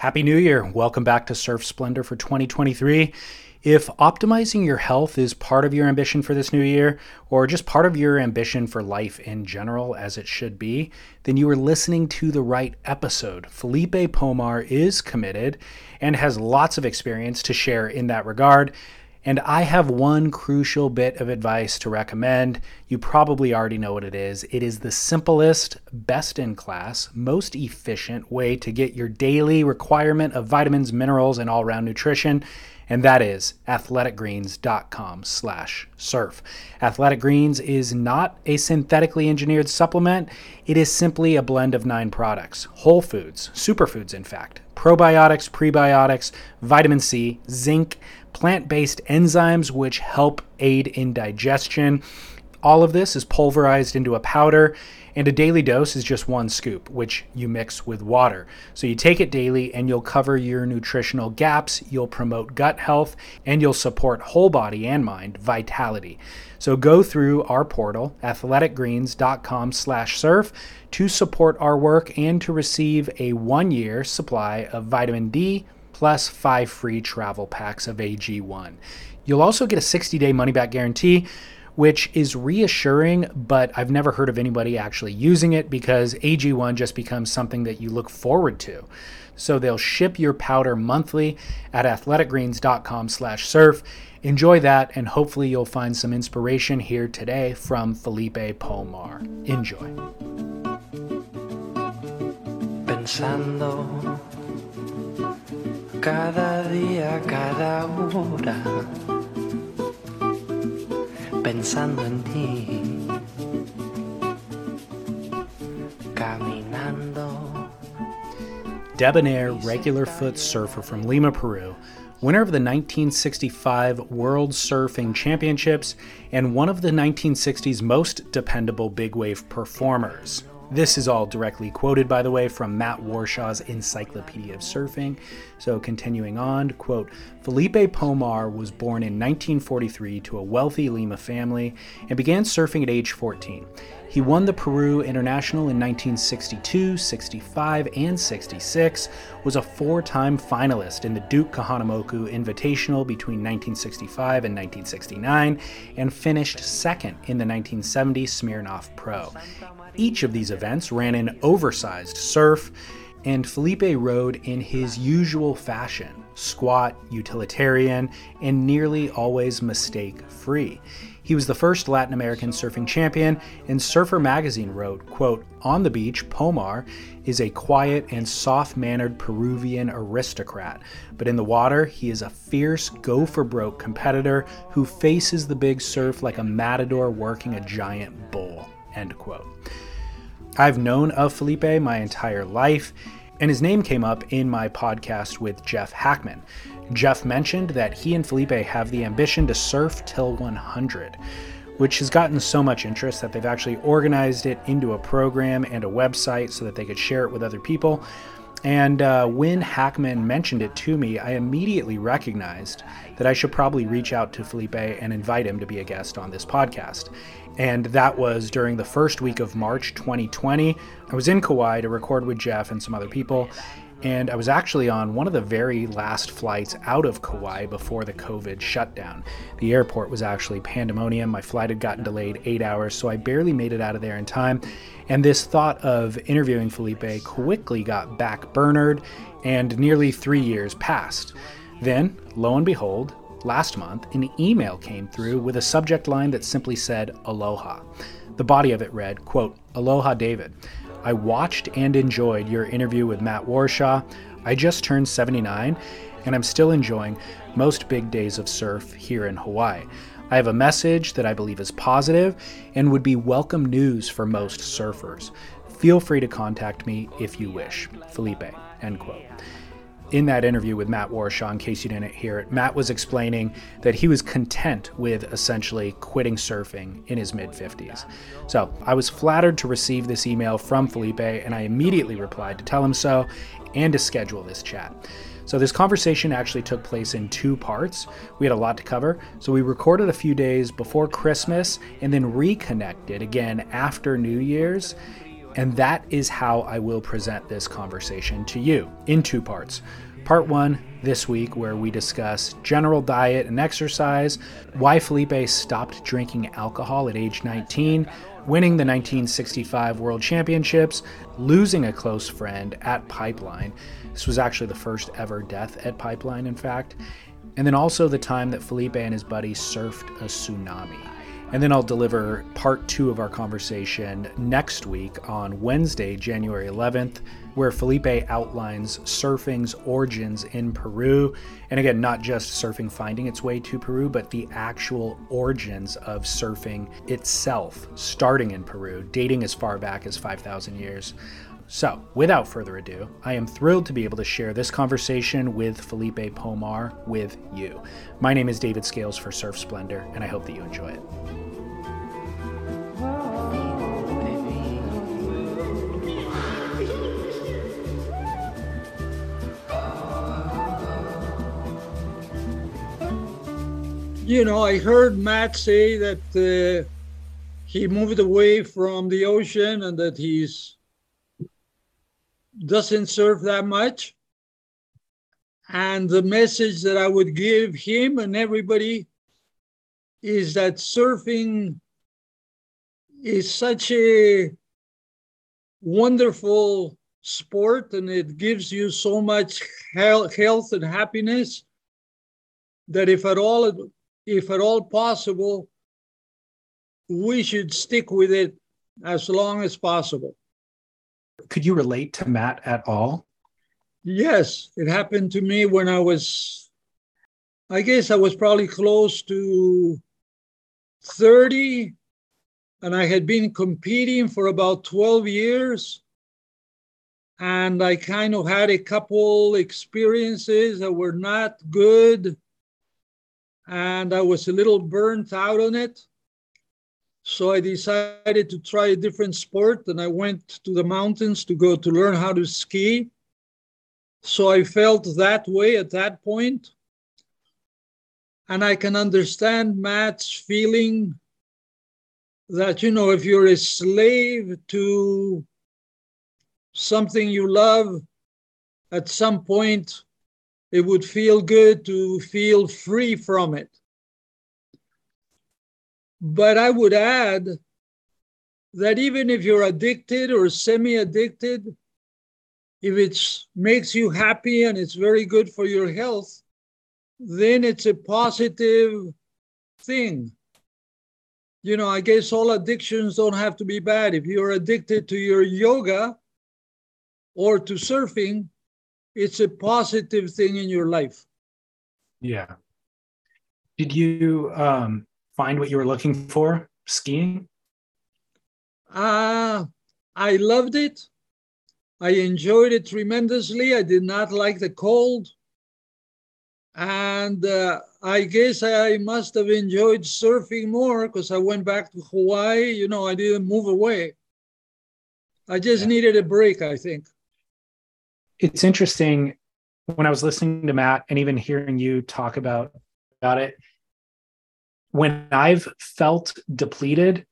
Happy New Year. Welcome back to Surf Splendor for 2023. If optimizing your health is part of your ambition for this new year, or just part of your ambition for life in general, as it should be, then you are listening to the right episode. Felipe Pomar is committed and has lots of experience to share in that regard. And I have one crucial bit of advice to recommend. You probably already know what it is. It is the simplest, best in class, most efficient way to get your daily requirement of vitamins, minerals, and all-around nutrition. And that is athleticgreens.com slash surf. Athletic Greens is not a synthetically engineered supplement. It is simply a blend of nine products, whole foods, superfoods in fact, probiotics, prebiotics, vitamin C, zinc, plant based enzymes which help aid in digestion. All of this is pulverized into a powder, and a daily dose is just one scoop, which you mix with water. So you take it daily, and you'll cover your nutritional gaps, you'll promote gut health, and you'll support whole body and mind vitality. So go through our portal, athleticgreens.com/surf, to support our work and to receive a one-year supply of vitamin D plus five free travel packs of AG1. You'll also get a 60 day money back guarantee, which is reassuring, but I've never heard of anybody actually using it because AG1 just becomes something that you look forward to. So they'll ship your powder monthly at athleticgreens.com slash surf. Enjoy that, and hopefully you'll find some inspiration here today from Felipe Pomar. Enjoy. pensando cada día, cada hora, pensando en ti, caminando. debonair regular foot surfer from Lima, Peru, winner of the 1965 World Surfing Championships and one of the 1960s most dependable big wave performers. This is all directly quoted, by the way, from Matt Warshaw's Encyclopedia of Surfing. So, continuing on, quote Felipe Pomar was born in 1943 to a wealthy Lima family and began surfing at age 14. He won the Peru International in 1962, 65, and 66, was a four time finalist in the Duke Kahanamoku Invitational between 1965 and 1969, and finished second in the 1970 Smirnoff Pro. Each of these events ran in oversized surf, and Felipe rode in his usual fashion squat, utilitarian, and nearly always mistake free. He was the first Latin American surfing champion, and Surfer Magazine wrote, quote, On the beach, Pomar is a quiet and soft-mannered Peruvian aristocrat, but in the water, he is a fierce, go-for-broke competitor who faces the big surf like a matador working a giant bull, end quote. I've known of Felipe my entire life, and his name came up in my podcast with Jeff Hakman. Jeff mentioned that he and Felipe have the ambition to surf till 100, which has gotten so much interest that they've actually organized it into a program and a website so that they could share it with other people. And uh, when Hakman mentioned it to me, I immediately recognized that I should probably reach out to Felipe and invite him to be a guest on this podcast. And that was during the first week of March 2020. I was in Kauai to record with Jeff and some other people. And I was actually on one of the very last flights out of Kauai before the COVID shutdown. The airport was actually pandemonium. My flight had gotten delayed eight hours, so I barely made it out of there in time. And this thought of interviewing Felipe quickly got back burnered, and nearly three years passed. Then, lo and behold, last month, an email came through with a subject line that simply said Aloha. The body of it read, quote, Aloha David. I watched and enjoyed your interview with Matt Warshaw. I just turned 79 and I'm still enjoying most big days of surf here in Hawaii. I have a message that I believe is positive and would be welcome news for most surfers. Feel free to contact me if you wish. Felipe. End quote in that interview with Matt Warshaw, in case you didn't hear it, Matt was explaining that he was content with essentially quitting surfing in his mid 50s. So I was flattered to receive this email from Felipe, and I immediately replied to tell him so and to schedule this chat. So this conversation actually took place in two parts. We had a lot to cover, so we recorded a few days before Christmas and then reconnected again after New Year's. And that is how I will present this conversation to you in two parts. Part one this week, where we discuss general diet and exercise, why Felipe stopped drinking alcohol at age 19, winning the 1965 World Championships, losing a close friend at Pipeline. This was actually the first ever death at Pipeline, in fact. And then also the time that Felipe and his buddies surfed a tsunami. And then I'll deliver part two of our conversation next week on Wednesday, January 11th, where Felipe outlines surfing's origins in Peru. And again, not just surfing finding its way to Peru, but the actual origins of surfing itself, starting in Peru, dating as far back as 5,000 years. So, without further ado, I am thrilled to be able to share this conversation with Felipe Pomar with you. My name is David Scales for Surf Splendor, and I hope that you enjoy it. You know, I heard Matt say that uh, he moved away from the ocean and that he's doesn't surf that much. And the message that I would give him and everybody is that surfing is such a wonderful sport and it gives you so much health and happiness that if at all if at all possible, we should stick with it as long as possible. Could you relate to Matt at all? Yes, it happened to me when I was, I guess I was probably close to 30, and I had been competing for about 12 years. And I kind of had a couple experiences that were not good and I was a little burnt out on it. So I decided to try a different sport and I went to the mountains to go to learn how to ski. So I felt that way at that point. And I can understand Matt's feeling that, you know, if you're a slave to something you love, at some point it would feel good to feel free from it. But I would add that even if you're addicted or semi addicted, if it makes you happy and it's very good for your health, then it's a positive thing. you know, I guess all addictions don't have to be bad. If you're addicted to your yoga or to surfing, it's a positive thing in your life. Yeah. Did you um, find what you were looking for skiing? Uh, I loved it. I enjoyed it tremendously. I did not like the cold. And uh, I guess I must have enjoyed surfing more because I went back to Hawaii. You know, I didn't move away. I just yeah. needed a break, I think. It's interesting when I was listening to Matt and even hearing you talk about, about it. When I've felt depleted,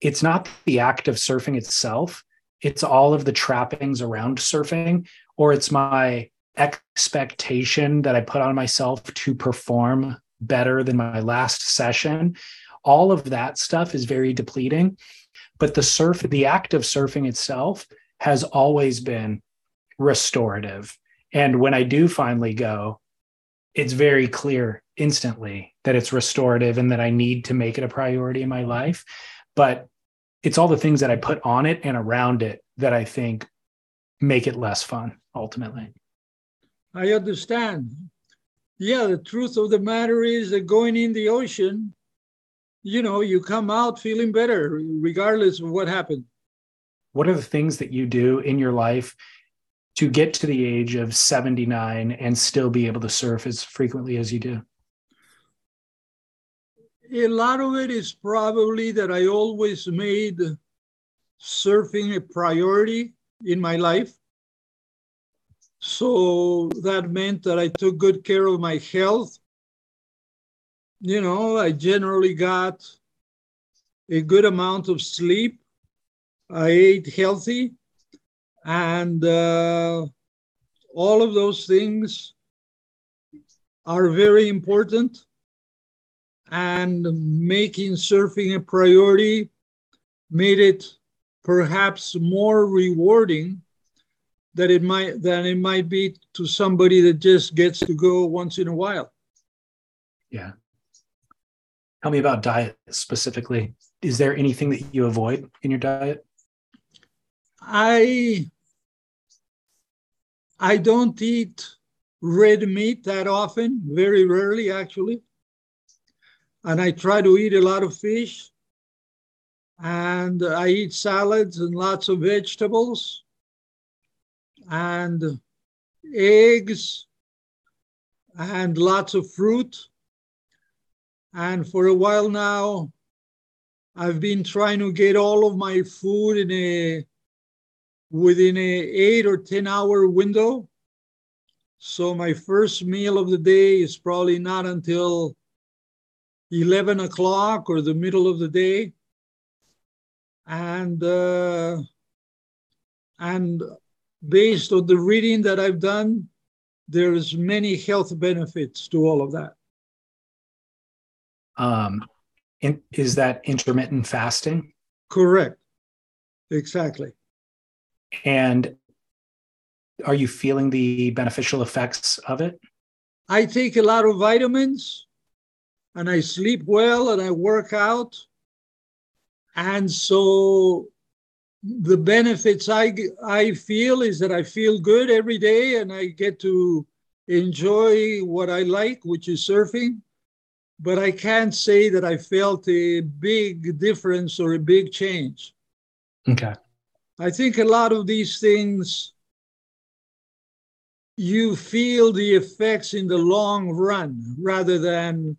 it's not the act of surfing itself, it's all of the trappings around surfing, or it's my expectation that I put on myself to perform better than my last session. All of that stuff is very depleting. But the surf, the act of surfing itself has always been restorative. And when I do finally go, it's very clear instantly that it's restorative and that I need to make it a priority in my life. But it's all the things that I put on it and around it that I think make it less fun ultimately. I understand. Yeah, the truth of the matter is that going in the ocean, you know, you come out feeling better regardless of what happened. What are the things that you do in your life to get to the age of 79 and still be able to surf as frequently as you do? A lot of it is probably that I always made surfing a priority in my life. So that meant that I took good care of my health. You know, I generally got a good amount of sleep. I ate healthy. And uh, all of those things are very important. And making surfing a priority made it perhaps more rewarding that it might than it might be to somebody that just gets to go once in a while. Yeah. Tell me about diet specifically. Is there anything that you avoid in your diet? I I don't eat red meat that often, very rarely actually. And I try to eat a lot of fish. And I eat salads and lots of vegetables and eggs and lots of fruit. And for a while now, I've been trying to get all of my food in a within a eight or 10 hour window. So my first meal of the day is probably not until 11 o'clock or the middle of the day. And, uh, and based on the reading that I've done, there's many health benefits to all of that. Um, is that intermittent fasting? Correct. Exactly. And are you feeling the beneficial effects of it? I take a lot of vitamins and I sleep well and I work out. And so the benefits I, I feel is that I feel good every day and I get to enjoy what I like, which is surfing. But I can't say that I felt a big difference or a big change. Okay. I think a lot of these things, you feel the effects in the long run rather than,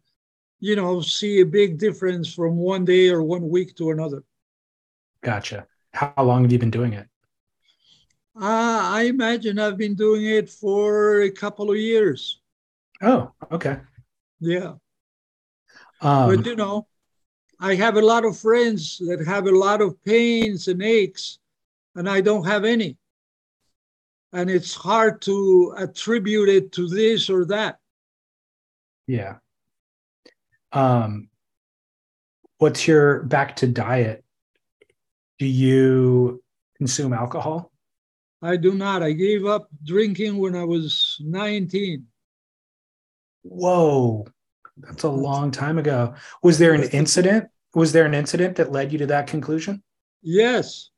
you know, see a big difference from one day or one week to another. Gotcha. How long have you been doing it? Uh, I imagine I've been doing it for a couple of years. Oh, okay. Yeah. Um, but you know, I have a lot of friends that have a lot of pains and aches, and I don't have any. And it's hard to attribute it to this or that. Yeah. Um, what's your back to diet? Do you consume alcohol? I do not. I gave up drinking when I was 19. Whoa, that's a long time ago. Was there an incident Was there an incident that led you to that conclusion? Yes.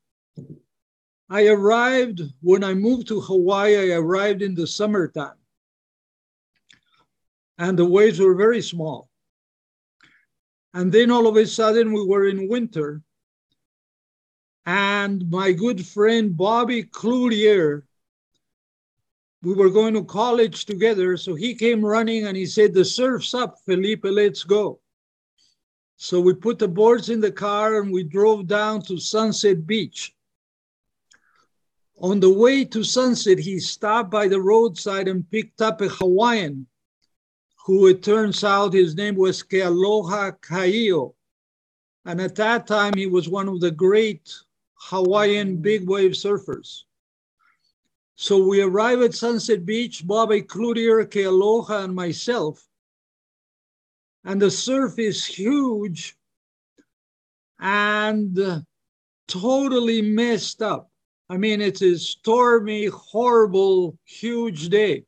I arrived when I moved to Hawaii, I arrived in the summertime. And the waves were very small. And then all of a sudden we were in winter. And my good friend Bobby Cloutier, we were going to college together. So he came running and he said, The surf's up, Felipe, let's go. So we put the boards in the car and we drove down to Sunset Beach. On the way to Sunset, he stopped by the roadside and picked up a Hawaiian who it turns out his name was Kealoha Kai'o. And at that time, he was one of the great Hawaiian big wave surfers. So we arrive at Sunset Beach, Bobby Cloutier, Kealoha, and myself. And the surf is huge and totally messed up. I mean, it's a stormy, horrible, huge day.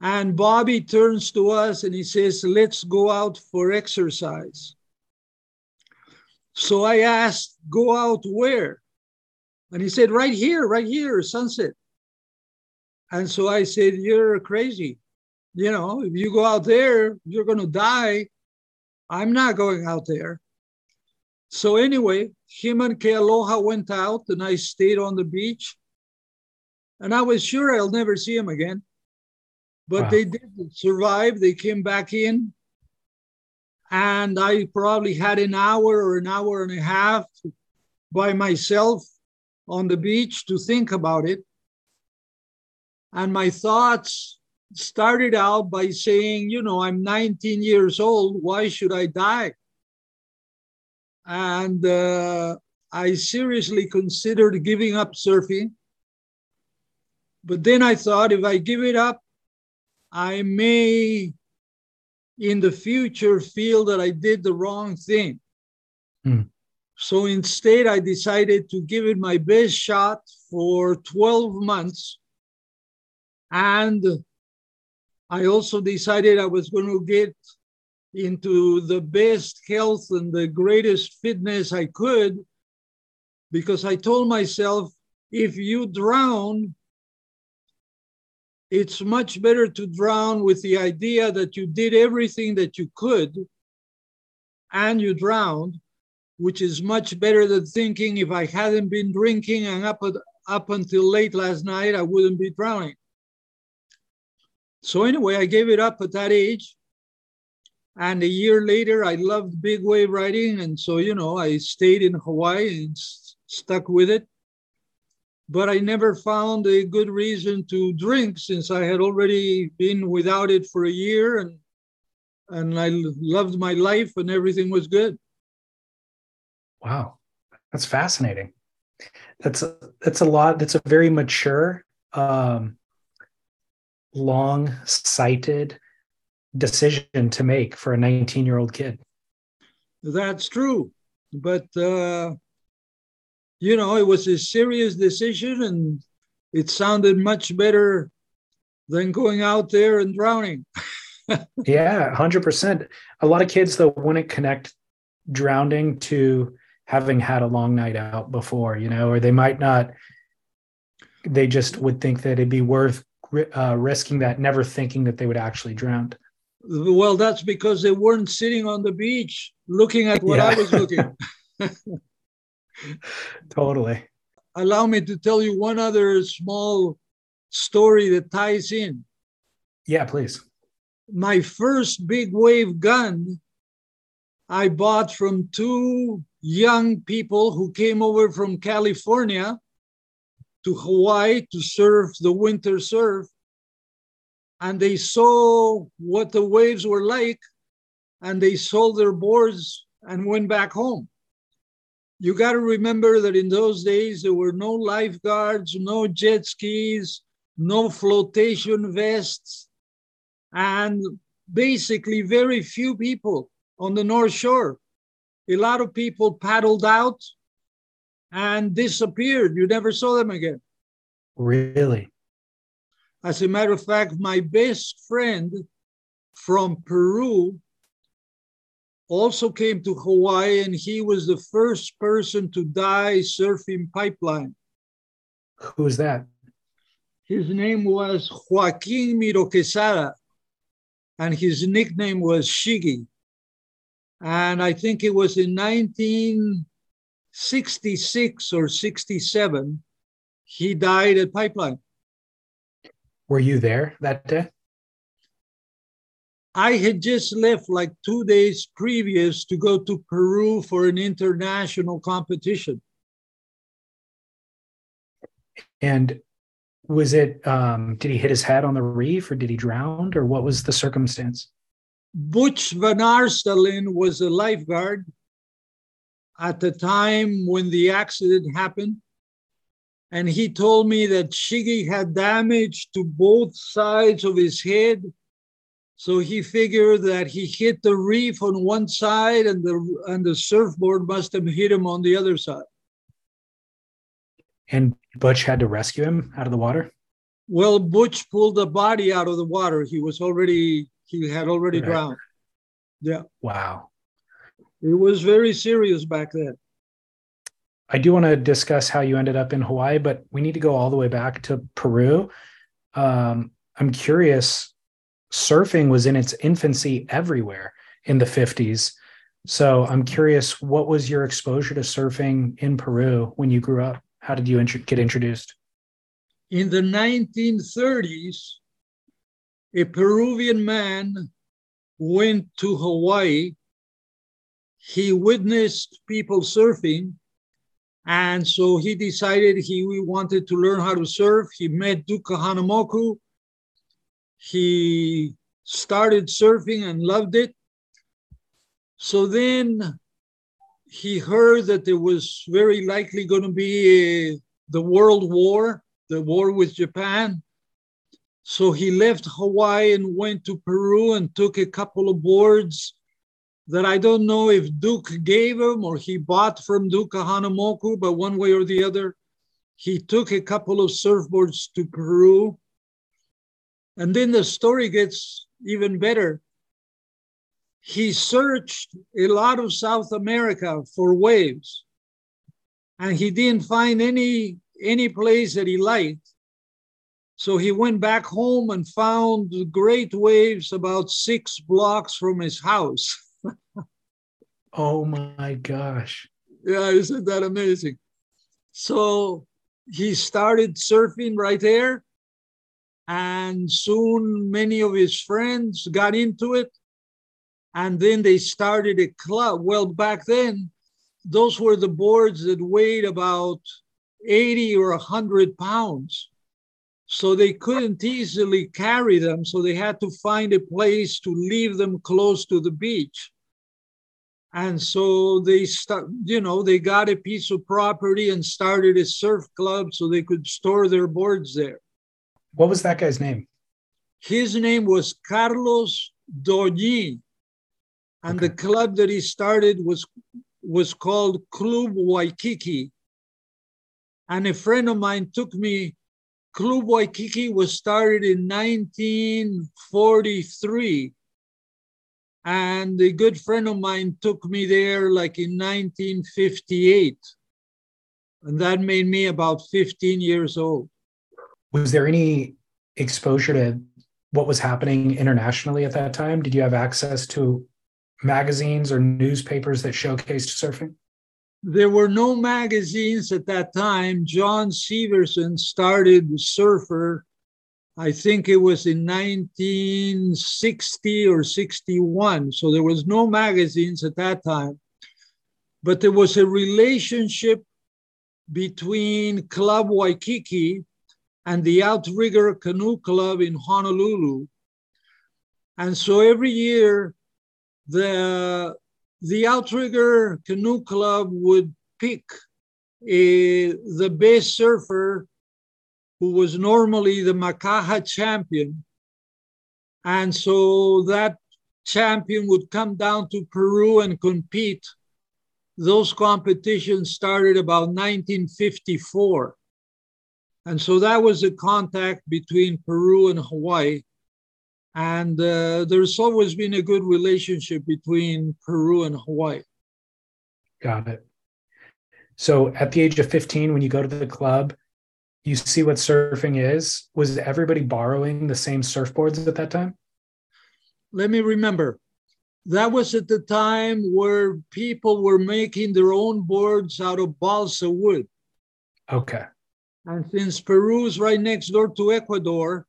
And Bobby turns to us and he says, Let's go out for exercise. So I asked, Go out where? And he said, Right here, right here, sunset. And so I said, You're crazy. You know, if you go out there, you're going to die. I'm not going out there. So anyway, him and Kealoha went out and I stayed on the beach. And I was sure I'll never see him again but wow. they did survive. They came back in, and I probably had an hour or an hour and a half by myself on the beach to think about it. And my thoughts started out by saying, you know, I'm 19 years old. Why should I die? And uh, I seriously considered giving up surfing. But then I thought if I give it up, I may in the future feel that I did the wrong thing. Hmm. So instead, I decided to give it my best shot for 12 months. And I also decided I was going to get into the best health and the greatest fitness I could because I told myself if you drown, it's much better to drown with the idea that you did everything that you could and you drowned, which is much better than thinking if I hadn't been drinking and up, up until late last night, I wouldn't be drowning. So, anyway, I gave it up at that age. And a year later, I loved big wave riding. And so, you know, I stayed in Hawaii and stuck with it but I never found a good reason to drink since I had already been without it for a year and and I loved my life and everything was good. Wow. That's fascinating. That's a, that's a lot that's a very mature um long-sighted decision to make for a 19-year-old kid. That's true. But uh you know, it was a serious decision and it sounded much better than going out there and drowning. yeah, 100%. A lot of kids, though, wouldn't connect drowning to having had a long night out before, you know, or they might not, they just would think that it'd be worth uh, risking that, never thinking that they would actually drown. Well, that's because they weren't sitting on the beach looking at what yeah. I was looking. totally. Allow me to tell you one other small story that ties in. Yeah, please. My first big wave gun I bought from two young people who came over from California to Hawaii to surf the winter surf. And they saw what the waves were like, and they sold their boards and went back home you got to remember that in those days there were no lifeguards, no jet skis, no flotation vests, and basically very few people on the North Shore. A lot of people paddled out and disappeared. You never saw them again. Really? As a matter of fact, my best friend from Peru also came to Hawaii, and he was the first person to die surfing pipeline. Who's that? His name was Joaquin Miro Quesada, and his nickname was Shiggy. And I think it was in 1966 or 67, he died at Pipeline. Were you there that day? I had just left like two days previous to go to Peru for an international competition. And was it, um, did he hit his head on the reef or did he drown or what was the circumstance? Butch Van Artsdalen was a lifeguard at the time when the accident happened. And he told me that Shiggy had damage to both sides of his head so he figured that he hit the reef on one side and the and the surfboard must have hit him on the other side. And Butch had to rescue him out of the water? Well, Butch pulled the body out of the water. He was already he had already right. drowned. Yeah. Wow. It was very serious back then. I do want to discuss how you ended up in Hawaii, but we need to go all the way back to Peru. Um, I'm curious surfing was in its infancy everywhere in the 50s. So I'm curious, what was your exposure to surfing in Peru when you grew up? How did you int- get introduced? In the 1930s, a Peruvian man went to Hawaii. He witnessed people surfing. And so he decided he wanted to learn how to surf. He met Duke Kahanamoku, he started surfing and loved it. So then he heard that there was very likely going to be a, the World War, the war with Japan. So he left Hawaii and went to Peru and took a couple of boards that I don't know if Duke gave him or he bought from Duke Kahanamoku, but one way or the other, he took a couple of surfboards to Peru and then the story gets even better. He searched a lot of South America for waves, and he didn't find any any place that he liked. So he went back home and found great waves about six blocks from his house. oh my gosh. Yeah, isn't that amazing? So he started surfing right there and soon many of his friends got into it. And then they started a club. Well, back then, those were the boards that weighed about 80 or 100 pounds. So they couldn't easily carry them. So they had to find a place to leave them close to the beach. And so they start, you know, they got a piece of property and started a surf club so they could store their boards there. What was that guy's name? His name was Carlos Dogny. And okay. the club that he started was was called Club Waikiki. And a friend of mine took me. Club Waikiki was started in 1943. And a good friend of mine took me there like in 1958. And that made me about 15 years old was there any exposure to what was happening internationally at that time? Did you have access to magazines or newspapers that showcased surfing? There were no magazines at that time. John Severson started Surfer, I think it was in 1960 or 61. So there was no magazines at that time. But there was a relationship between Club Waikiki and the Outrigger Canoe Club in Honolulu. And so every year, the, the Outrigger Canoe Club would pick a, the best surfer who was normally the Makaha champion. And so that champion would come down to Peru and compete. Those competitions started about 1954. And so that was the contact between Peru and Hawaii. And uh, there's always been a good relationship between Peru and Hawaii. Got it. So at the age of 15, when you go to the club, you see what surfing is. Was everybody borrowing the same surfboards at that time? Let me remember. That was at the time where people were making their own boards out of balsa wood. Okay. And since Peru is right next door to Ecuador,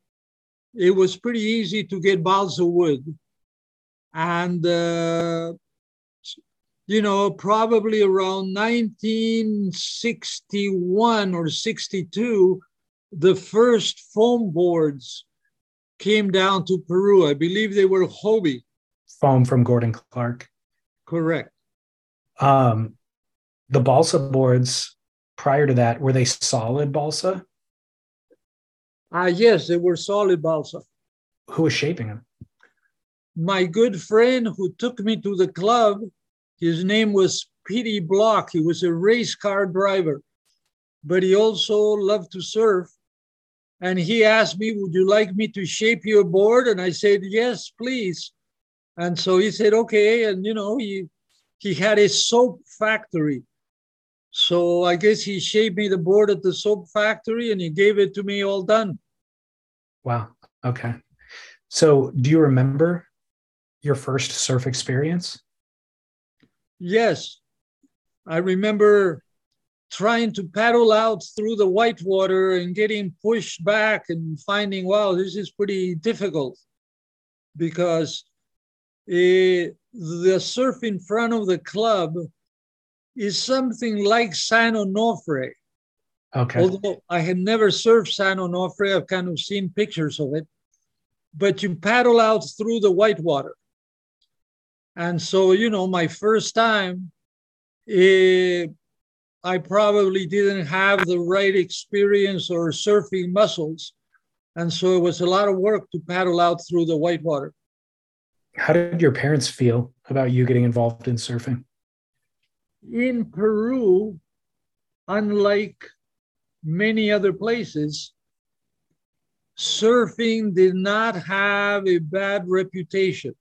it was pretty easy to get balsa wood. And uh, you know, probably around 1961 or 62, the first foam boards came down to Peru. I believe they were Hobie. Foam from Gordon Clark. Correct. Um, the balsa boards prior to that, were they solid balsa? Ah, yes, they were solid balsa. Who was shaping them? My good friend who took me to the club his name was Petey Block. He was a race car driver, but he also loved to surf. And he asked me, Would you like me to shape your board? And I said, Yes, please. And so he said, Okay. And, you know, he, he had a soap factory. So I guess he shaped me the board at the soap factory and he gave it to me all done. Wow. Okay. So do you remember your first surf experience? Yes, I remember trying to paddle out through the white water and getting pushed back and finding, wow, this is pretty difficult because it, the surf in front of the club is something like San Onofre. Okay. Although I had never surfed San Onofre, I've kind of seen pictures of it. But you paddle out through the white water. And so, you know, my first time, eh, I probably didn't have the right experience or surfing muscles. And so it was a lot of work to paddle out through the whitewater. How did your parents feel about you getting involved in surfing? In Peru, unlike many other places, surfing did not have a bad reputation.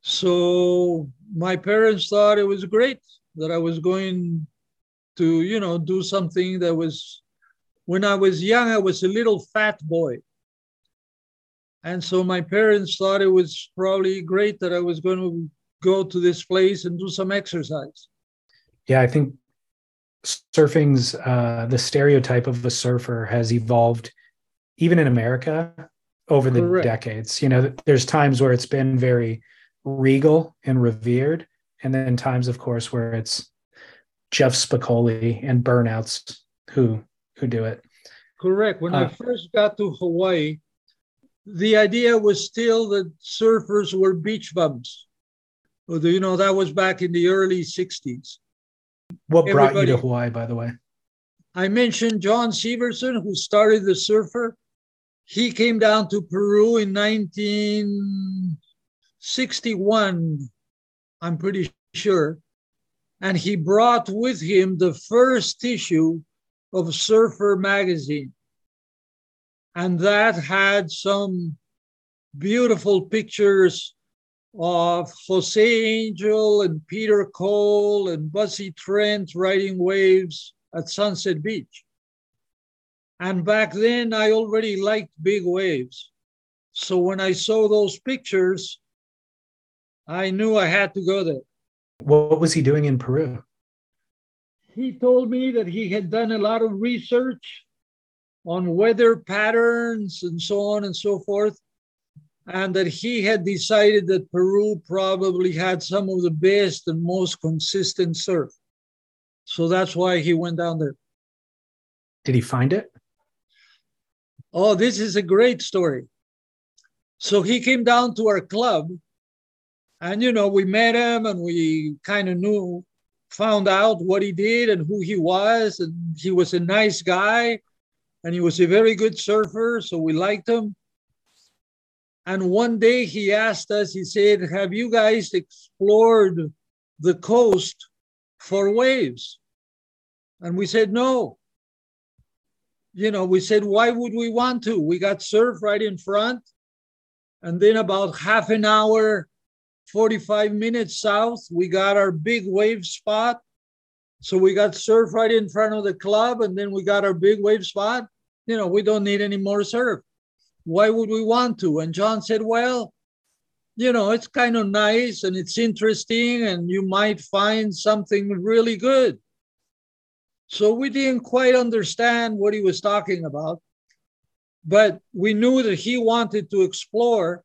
So my parents thought it was great that I was going to, you know, do something that was, when I was young, I was a little fat boy. And so my parents thought it was probably great that I was going to go to this place and do some exercise. Yeah, I think surfing's uh, the stereotype of a surfer has evolved even in America over the Correct. decades. You know, there's times where it's been very regal and revered, and then times, of course, where it's Jeff Spicoli and burnouts who who do it. Correct. When uh, I first got to Hawaii, the idea was still that surfers were beach bums. Do you know, that was back in the early 60s. What brought Everybody, you to Hawaii, by the way? I mentioned John Severson, who started the surfer. He came down to Peru in 1961, I'm pretty sure. And he brought with him the first issue of Surfer magazine. And that had some beautiful pictures of Jose Angel and Peter Cole and Buzzy Trent riding waves at Sunset Beach. And back then, I already liked big waves. So when I saw those pictures, I knew I had to go there. What was he doing in Peru? He told me that he had done a lot of research on weather patterns and so on and so forth, and that he had decided that Peru probably had some of the best and most consistent surf. So that's why he went down there. Did he find it? Oh, this is a great story. So he came down to our club and, you know, we met him and we kind of knew, found out what he did and who he was. And he was a nice guy and he was a very good surfer. So we liked him. And one day he asked us, he said, Have you guys explored the coast for waves? And we said, No. You know, we said, Why would we want to? We got surf right in front And then about half an hour, 45 minutes south, we got our big wave spot. So we got surf right in front of the club, and then we got our big wave spot. You know, we don't need any more surf. Why would we want to? And John said, Well, you know, it's kind of nice and it's interesting, and you might find something really good. So we didn't quite understand what he was talking about, but we knew that he wanted to explore.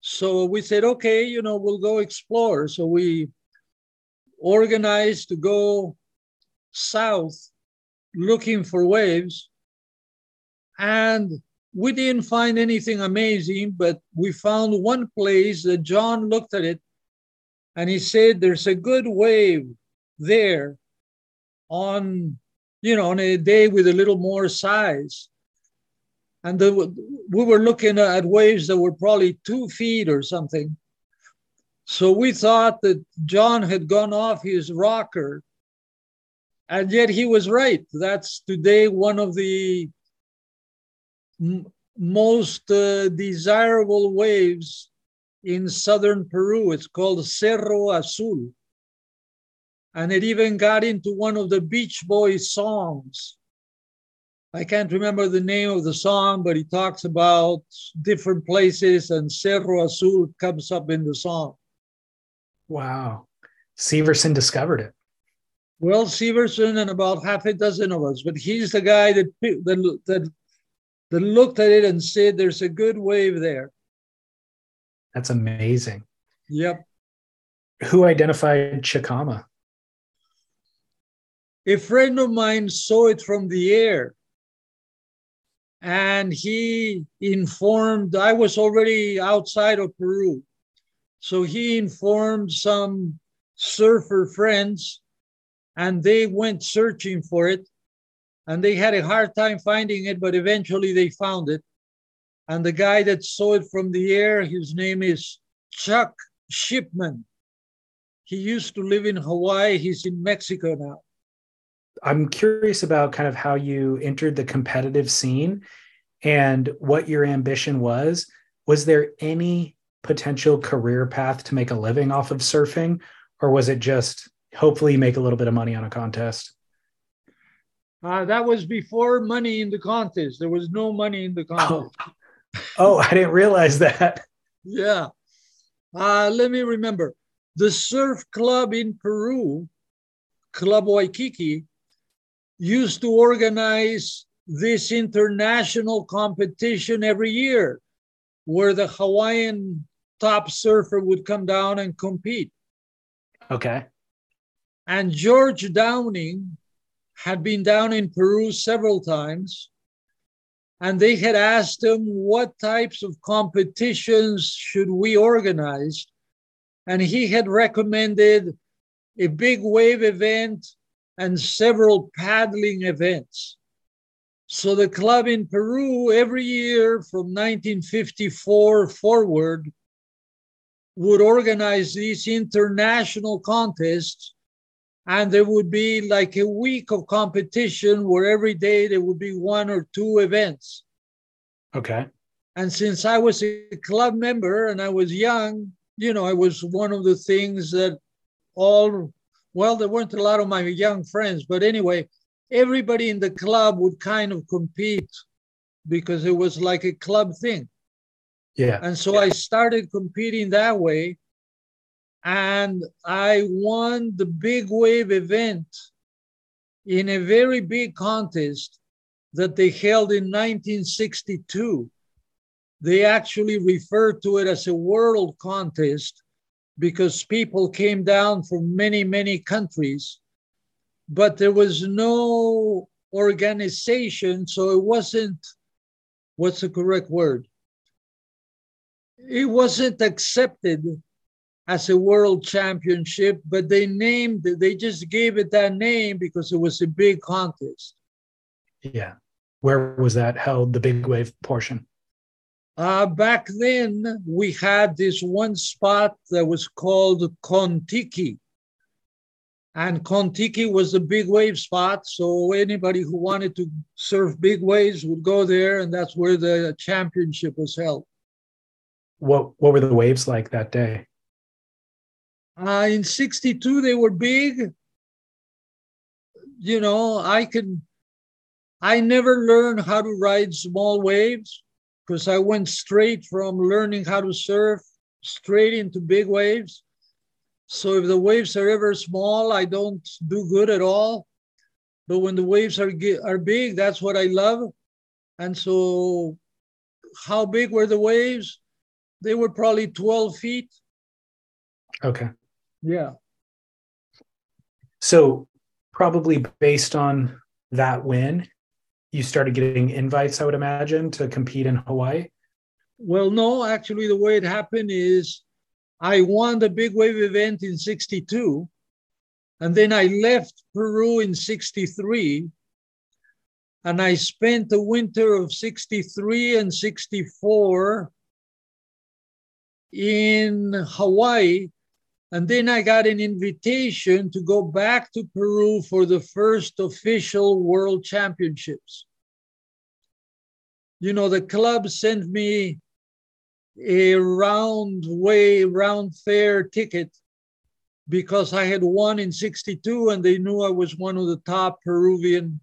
So we said, okay, you know, we'll go explore. So we organized to go south looking for waves. And we didn't find anything amazing, but we found one place that John looked at it and he said, There's a good wave there on, you know, on a day with a little more size. And the, we were looking at waves that were probably two feet or something. So we thought that John had gone off his rocker. And yet he was right. That's today one of the m- most uh, desirable waves in southern Peru. It's called Cerro Azul. And it even got into one of the Beach Boys songs. I can't remember the name of the song, but he talks about different places, and Cerro Azul comes up in the song. Wow. Severson discovered it. Well, Severson and about half a dozen of us, but he's the guy that, that, that, that looked at it and said, There's a good wave there. That's amazing. Yep. Who identified Chicama? A friend of mine saw it from the air and he informed, I was already outside of Peru. So he informed some surfer friends and they went searching for it. And they had a hard time finding it, but eventually they found it. And the guy that saw it from the air, his name is Chuck Shipman. He used to live in Hawaii. He's in Mexico now. I'm curious about kind of how you entered the competitive scene and what your ambition was. Was there any potential career path to make a living off of surfing, or was it just hopefully make a little bit of money on a contest? Uh, that was before money in the contest. There was no money in the contest. Oh, oh I didn't realize that. Yeah. Uh, let me remember. The surf club in Peru, Club Waikiki, used to organize this international competition every year where the Hawaiian top surfer would come down and compete. Okay. And George Downing had been down in Peru several times, and they had asked him what types of competitions should we organize. And he had recommended a big wave event and several paddling events. So the club in Peru, every year from 1954 forward, would organize these international contests. And there would be like a week of competition where every day there would be one or two events. Okay. And since I was a club member and I was young, you know, I was one of the things that all well, there weren't a lot of my young friends, but anyway, everybody in the club would kind of compete because it was like a club thing. Yeah. And so yeah. I started competing that way. And I won the big wave event in a very big contest that they held in 1962. They actually referred to it as a world contest because people came down from many, many countries, but there was no organization, so it wasn't, what's the correct word? It wasn't accepted as a world championship, but they named it, they just gave it that name because it was a big contest. Yeah. Where was that held, the big wave portion? Uh, back then, we had this one spot that was called Kontiki. And Kontiki was the big wave spot. So anybody who wanted to surf big waves would go there, and that's where the championship was held. What what were the waves like that day? Uh, in 62, they were big. You know, I can, I never learned how to ride small waves because I went straight from learning how to surf straight into big waves. So if the waves are ever small, I don't do good at all. But when the waves are are big, that's what I love. And so, how big were the waves? They were probably 12 feet. Okay. Yeah. So, probably based on that win, you started getting invites, I would imagine, to compete in Hawaii. Well, no, actually, the way it happened is I won the big wave event in 62. And then I left Peru in 63. And I spent the winter of 63 and 64 in Hawaii. And then I got an invitation to go back to Peru for the first official world championships. You know, the club sent me a round way, round fare ticket because I had won in 62 and they knew I was one of the top Peruvian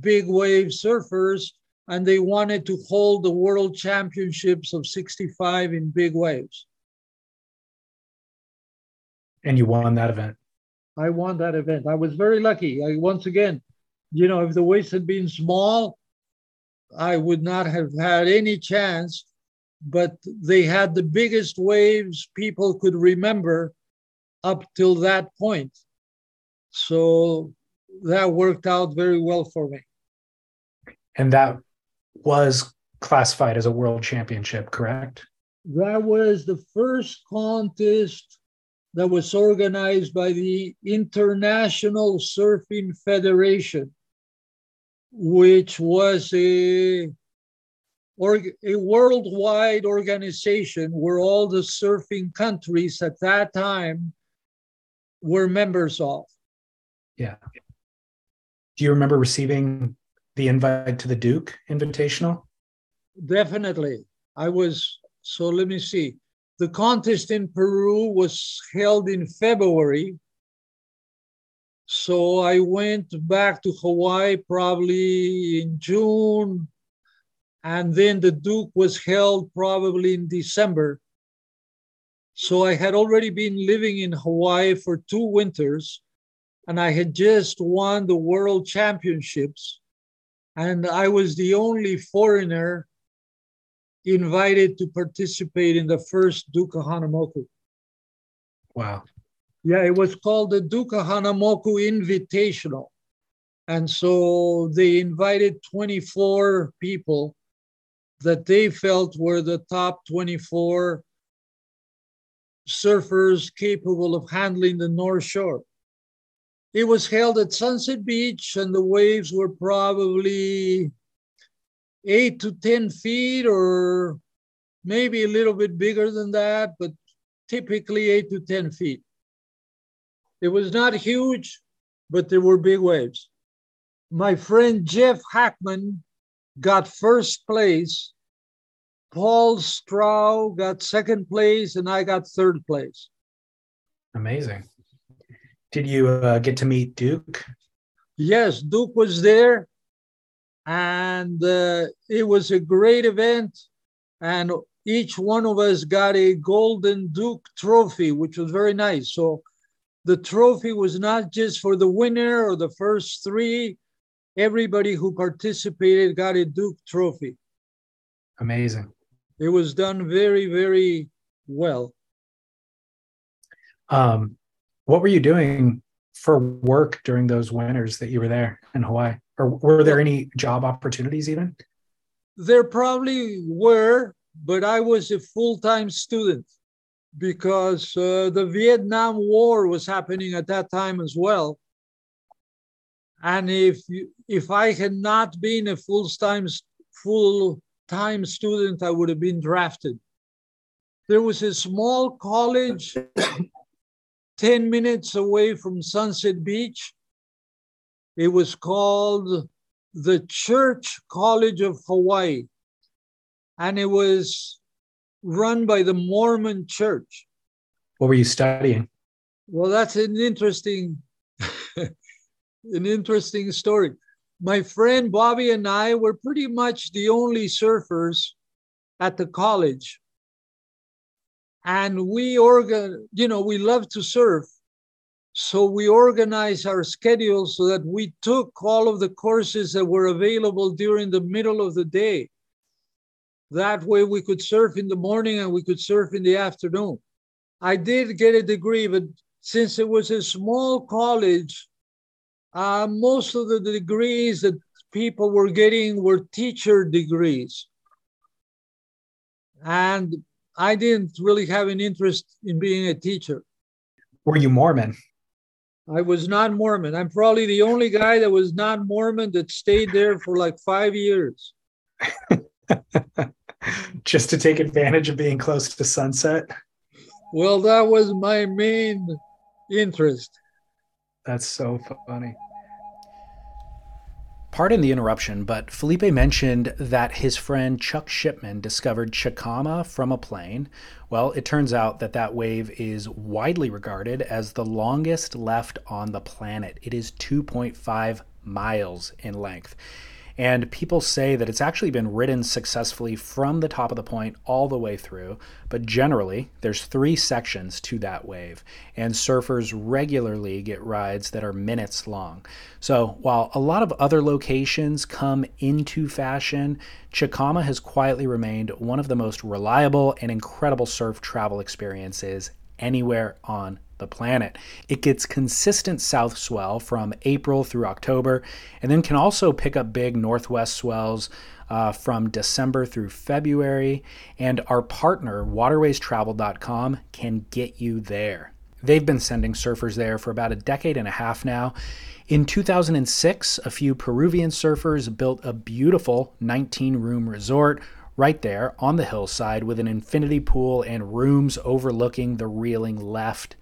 big wave surfers and they wanted to hold the world championships of 65 in big waves. And you won that event. I won that event. I was very lucky. I once again, you know, if the waves had been small, I would not have had any chance but they had the biggest waves people could remember up till that point. So that worked out very well for me. And that was classified as a world championship, correct? That was the first contest that was organized by the International Surfing Federation, which was a a worldwide organization where all the surfing countries at that time were members of. Yeah. Do you remember receiving the invite to the Duke Invitational? Definitely. I was, so let me see. The contest in Peru was held in February. So I went back to Hawaii probably in June, and then the Duke was held probably in December. So I had already been living in Hawaii for two winters, and I had just won the world championships. And I was the only foreigner invited to participate in the first Duke Kahanamoku. Wow. Yeah, it was called the Duke Kahanamoku Invitational. And so they invited 24 people that they felt were the top 24 surfers capable of handling the North Shore. It was held at Sunset Beach, and the waves were probably eight to 10 feet, or maybe a little bit bigger than that, but typically eight to 10 feet. It was not huge, but there were big waves. My friend Jeff Hakman got first place. Paul Strauch got second place, and I got third place. Amazing. Did you uh, get to meet Duke? Yes, Duke was there, and uh, it was a great event. And each one of us got a golden Duke trophy, which was very nice. So the trophy was not just for the winner or the first three, everybody who participated got a Duke trophy. Amazing. It was done very, very well. Um, what were you doing for work during those winters that you were there in Hawaii? Or were there any job opportunities even? There probably were, but I was a full time student because uh, the Vietnam War was happening at that time as well. And if if I had not been a full time full time student, I would have been drafted. There was a small college 10 minutes away from Sunset Beach. It was called the Church College of Hawaii. And it was run by the Mormon church. What were you studying? Well, that's an interesting an interesting story. My friend Bobby and I were pretty much the only surfers at the college. And we organ, you know, we love to surf. So we organized our schedule so that we took all of the courses that were available during the middle of the day. That way we could surf in the morning and we could surf in the afternoon. I did get a degree, but since it was a small college, uh, most of the degrees that people were getting were teacher degrees. And I didn't really have an interest in being a teacher. Were you Mormon? I was not Mormon. I'm probably the only guy that was not Mormon that stayed there for like five years. Just to take advantage of being close to sunset? Well, that was my main interest. That's so funny. Pardon the interruption, but Felipe mentioned that his friend Chuck Shipman discovered Chicama from a plane. Well, it turns out that that wave is widely regarded as the longest left on the planet. It is 2.5 miles in length. And people say that it's actually been ridden successfully from the top of the point all the way through. But generally, there's three sections to that wave, and surfers regularly get rides that are minutes long. So while a lot of other locations come into fashion, Chicama has quietly remained one of the most reliable and incredible surf travel experiences anywhere on the planet. It gets consistent south swell from April through October, and then can also pick up big northwest swells uh, from December through February. And our partner, waterwaystravel.com, can get you there. They've been sending surfers there for about a decade and a half now. In 2006, a few Peruvian surfers built a beautiful 19 room resort right there on the hillside with an infinity pool and rooms overlooking the reeling left.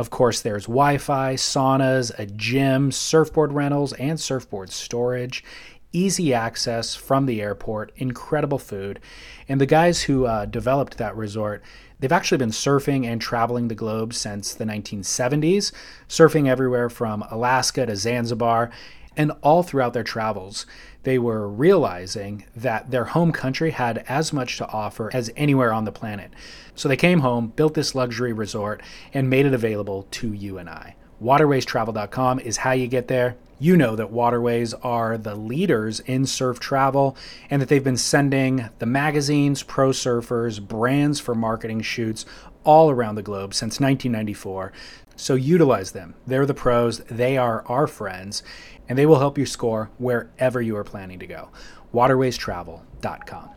Of course, there's Wi Fi, saunas, a gym, surfboard rentals, and surfboard storage. Easy access from the airport, incredible food. And the guys who uh, developed that resort, they've actually been surfing and traveling the globe since the 1970s, surfing everywhere from Alaska to Zanzibar. And all throughout their travels, they were realizing that their home country had as much to offer as anywhere on the planet. So they came home, built this luxury resort, and made it available to you and I. Waterwaystravel.com is how you get there. You know that Waterways are the leaders in surf travel and that they've been sending the magazines, pro surfers, brands for marketing shoots all around the globe since 1994. So utilize them. They're the pros, they are our friends, and they will help you score wherever you are planning to go. Waterwaystravel.com.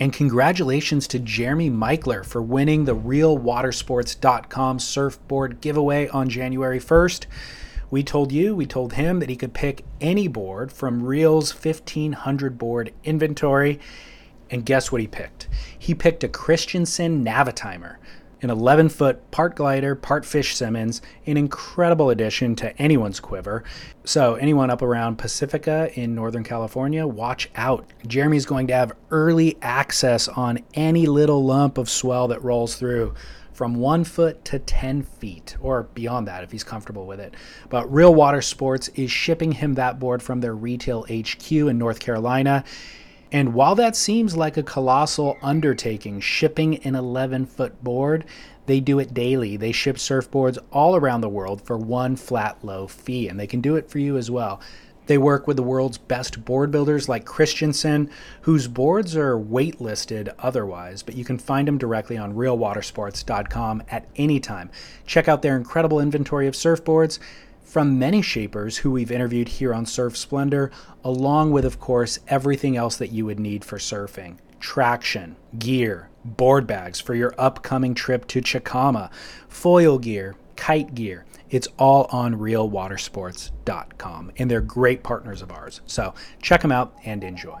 And congratulations to Jeremy Michler for winning the RealWatersports.com surfboard giveaway on January 1st. We told you, we told him that he could pick any board from Real's 1500 board inventory. And guess what he picked? He picked a Christenson Navitimer an 11 foot part glider, part Fish Simmons, an incredible addition to anyone's quiver. So, anyone up around Pacifica in Northern California, watch out. Jeremy's going to have early access on any little lump of swell that rolls through from one foot to 10 feet, or beyond that if he's comfortable with it. But Real Water Sports is shipping him that board from their retail HQ in North Carolina. And while that seems like a colossal undertaking, shipping an 11 foot board, they do it daily. They ship surfboards all around the world for one flat, low fee, and they can do it for you as well. They work with the world's best board builders like Christenson, whose boards are waitlisted otherwise, but you can find them directly on realwatersports.com at any time. Check out their incredible inventory of surfboards from many shapers who we've interviewed here on Surf Splendor, along with, of course, everything else that you would need for surfing traction, gear, board bags for your upcoming trip to Chicama, foil gear, kite gear. It's all on realwatersports.com, and they're great partners of ours. So check them out and enjoy.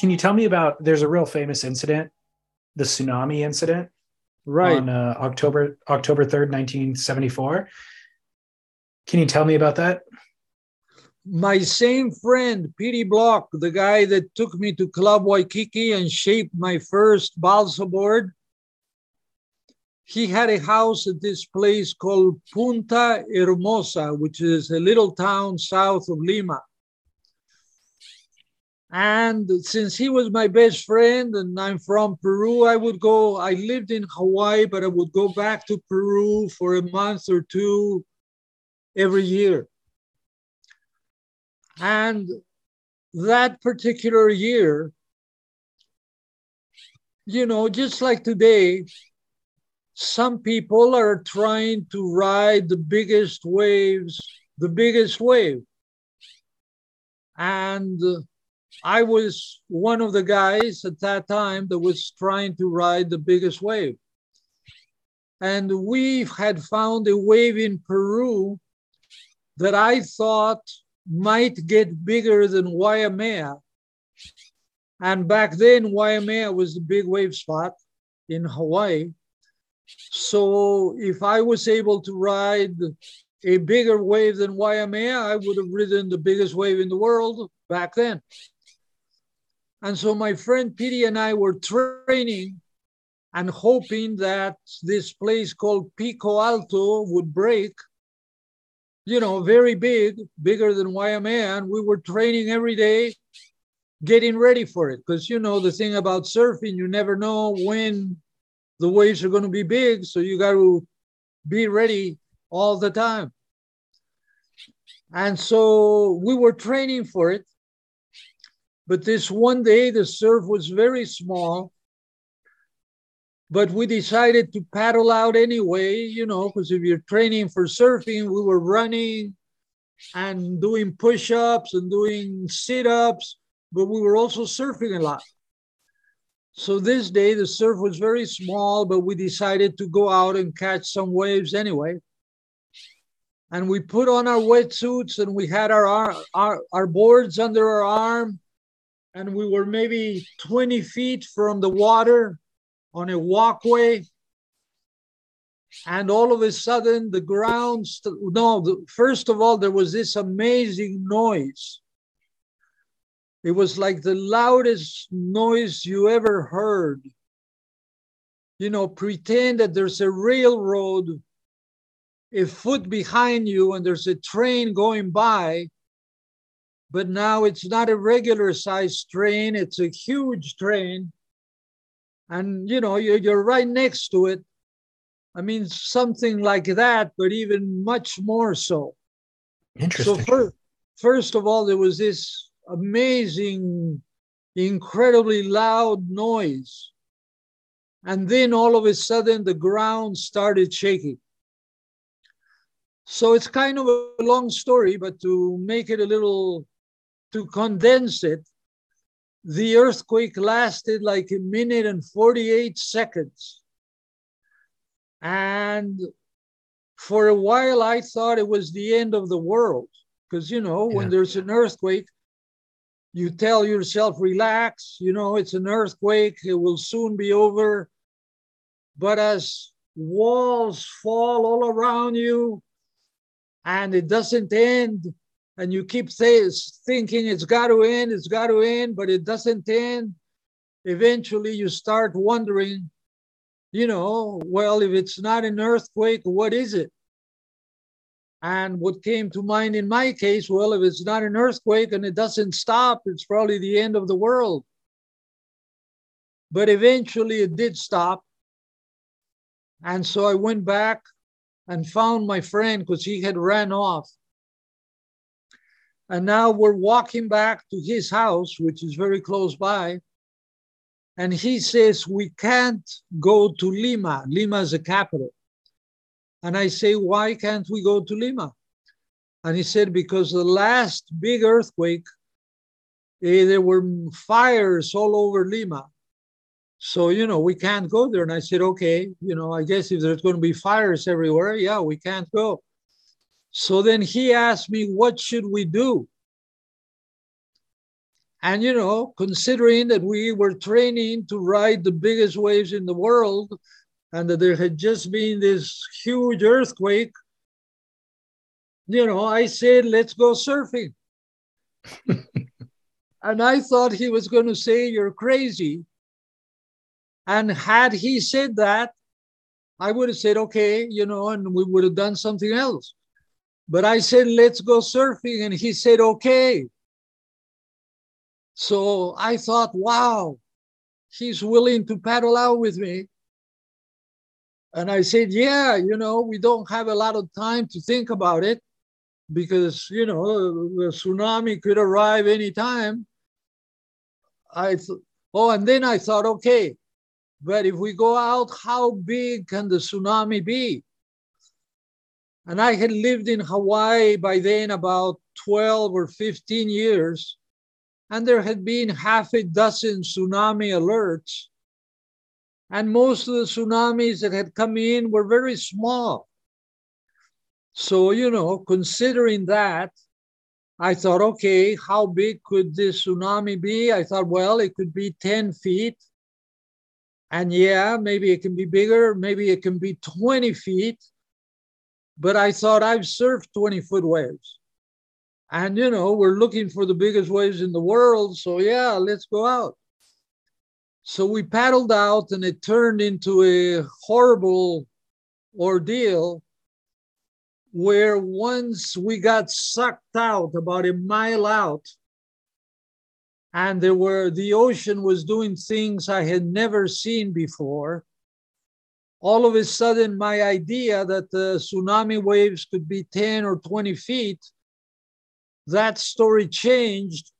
Can you tell me about there's a real famous incident, the tsunami incident Right. on uh, October October 3rd, 1974. Can you tell me about that? my same friend, Petey Block, the guy that took me to Club Waikiki and shaped my first balsa board, he had a house at this place called Punta Hermosa, which is a little town south of Lima. And since he was my best friend and I'm from Peru, I would go, I lived in Hawaii, but I would go back to Peru for a month or two every year. And that particular year, you know, just like today, some people are trying to ride the biggest waves, the biggest wave. And I was one of the guys at that time that was trying to ride the biggest wave. And we had found a wave in Peru that I thought might get bigger than Waimea. And back then, Waimea was the big wave spot in Hawaii. So if I was able to ride a bigger wave than Waimea, I would have ridden the biggest wave in the world back then. And so my friend Petey and I were training and hoping that this place called Pico Alto would break you know, very big, bigger than Waimea, and we were training every day, getting ready for it. Because you know, the thing about surfing, you never know when the waves are going to be big, so you got to be ready all the time. And so we were training for it. But this one day, the surf was very small. But we decided to paddle out anyway, you know, because if you're training for surfing, we were running and doing push ups and doing sit ups, but we were also surfing a lot. So this day, the surf was very small, but we decided to go out and catch some waves anyway. And we put on our wetsuits and we had our, our, our boards under our arm. And we were maybe 20 feet from the water on a walkway. And all of a sudden, the ground, st- no, the, first of all, there was this amazing noise. It was like the loudest noise you ever heard. You know, pretend that there's a railroad a foot behind you and there's a train going by, but now it's not a regular sized train, it's a huge train. And you know, you're, you're right next to it. I mean, something like that, but even much more so. Interesting. So, first, first of all, there was this amazing, incredibly loud noise. And then all of a sudden, the ground started shaking. So it's kind of a long story, but to make it a little, to condense it, the earthquake lasted like a minute and 48 seconds. And for a while, I thought it was the end of the world. Because, you know, yeah. when there's an earthquake, you tell yourself, relax, you know, it's an earthquake, it will soon be over. But as walls fall all around you, and it doesn't end and you keep say, thinking it's got to end it's got to end but it doesn't end. Eventually you start wondering you know well if it's not an earthquake what is it? And what came to mind in my case well if it's not an earthquake and it doesn't stop it's probably the end of the world. But eventually it did stop. And so i went back and found my friend because he had ran off. And now we're walking back to his house, which is very close by. And he says, We can't go to Lima. Lima is the capital. And I say, Why can't we go to Lima? And he said, Because the last big earthquake, eh, there were fires all over Lima. So, you know, we can't go there. And I said, okay, you know, I guess if there's going to be fires everywhere, yeah, we can't go. So then he asked me, what should we do? And, you know, considering that we were training to ride the biggest waves in the world and that there had just been this huge earthquake, you know, I said, let's go surfing. and I thought he was going to say, you're crazy. And had he said that, I would have said, okay, you know, and we would have done something else. But I said, let's go surfing. And he said, okay. So I thought, wow, he's willing to paddle out with me. And I said, yeah, you know, we don't have a lot of time to think about it because, you know, the tsunami could arrive anytime. I th- oh, and then I thought, okay, but if we go out, how big can the tsunami be? And I had lived in Hawaii by then about 12 or 15 years, and there had been half a dozen tsunami alerts. And most of the tsunamis that had come in were very small. So, you know, considering that, I thought, okay, how big could this tsunami be? I thought, well, it could be 10 feet. And yeah, maybe it can be bigger, maybe it can be 20 feet. But I thought I've surfed 20 foot waves. And, you know, we're looking for the biggest waves in the world. So, yeah, let's go out. So we paddled out and it turned into a horrible ordeal where once we got sucked out about a mile out, and there were the ocean was doing things I had never seen before. All of a sudden, my idea that the tsunami waves could be 10 or 20 feet, that story changed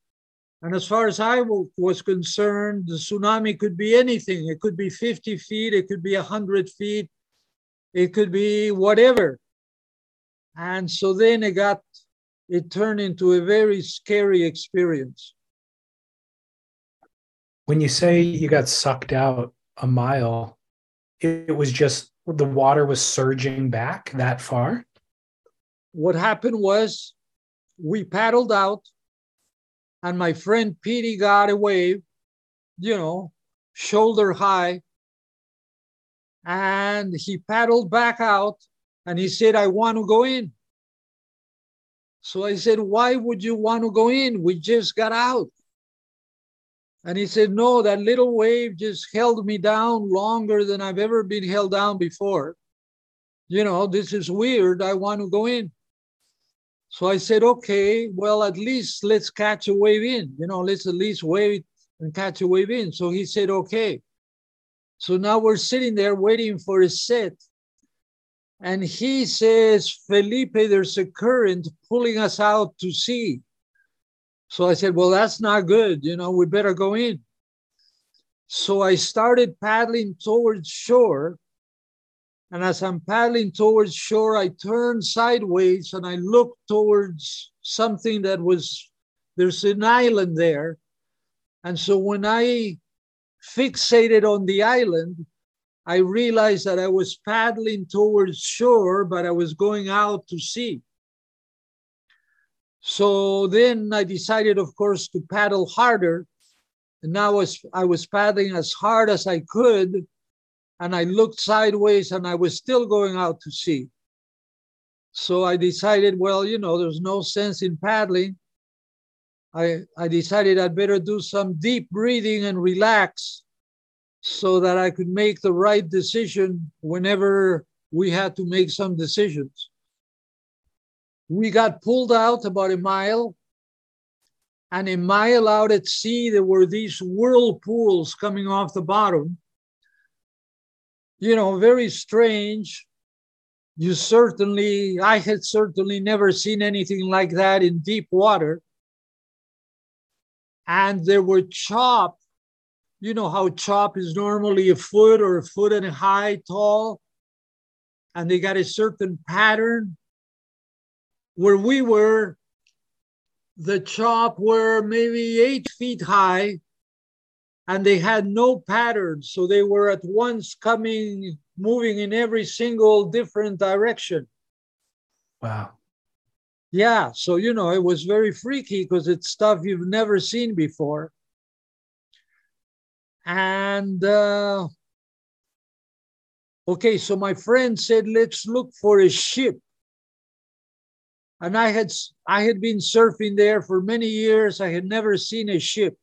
And as far as i was concerned, the tsunami could be anything. It could be 50 feet, it could be 100 feet, it could be whatever. And so then it got, it turned into a very scary experience. When you say you got sucked out a mile, it, was just the water was surging back that far? What happened was we paddled out, and my friend Petey got a wave, you know, shoulder high. And he paddled back out and he said, I want to go in. So I said, Why would you want to go in? We just got out. And he said, No, that little wave just held me down longer than I've ever been held down before. You know, this is weird. I want to go in. So I said, Okay, well, at least let's catch a wave in. You know, let's at least wait and catch a wave in. So he said, Okay. So now we're sitting there waiting for a set. And he says, Felipe, there's a current pulling us out to sea. So I said, Well, that's not good. You know, we better go in. So I started paddling towards shore. And as I'm paddling towards shore, I turned sideways and I looked towards something that was, there's an island there. And so when I fixated on the island, I realized that I was paddling towards shore, but I was going out to sea. So then I decided, of course, to paddle harder. And now I was, I was paddling as hard as I could. And I looked sideways and I was still going out to sea. So I decided, well, you know, there's no sense in paddling. I, I decided I'd better do some deep breathing and relax so that I could make the right decision whenever we had to make some decisions. We got pulled out about a mile, and a mile out at sea, there were these whirlpools coming off the bottom. You know, very strange. You certainly, I had certainly never seen anything like that in deep water. And there were chop you know how chop is normally a foot or a foot and a high tall and they got a certain pattern where we were the chop were maybe eight feet high and they had no pattern so they were at once coming moving in every single different direction. Wow. Yeah so you know it was very freaky because it's stuff you've never seen before. And uh, okay, so my friend said, let's look for a ship. And I had I had been surfing there for many years. I had never seen a ship.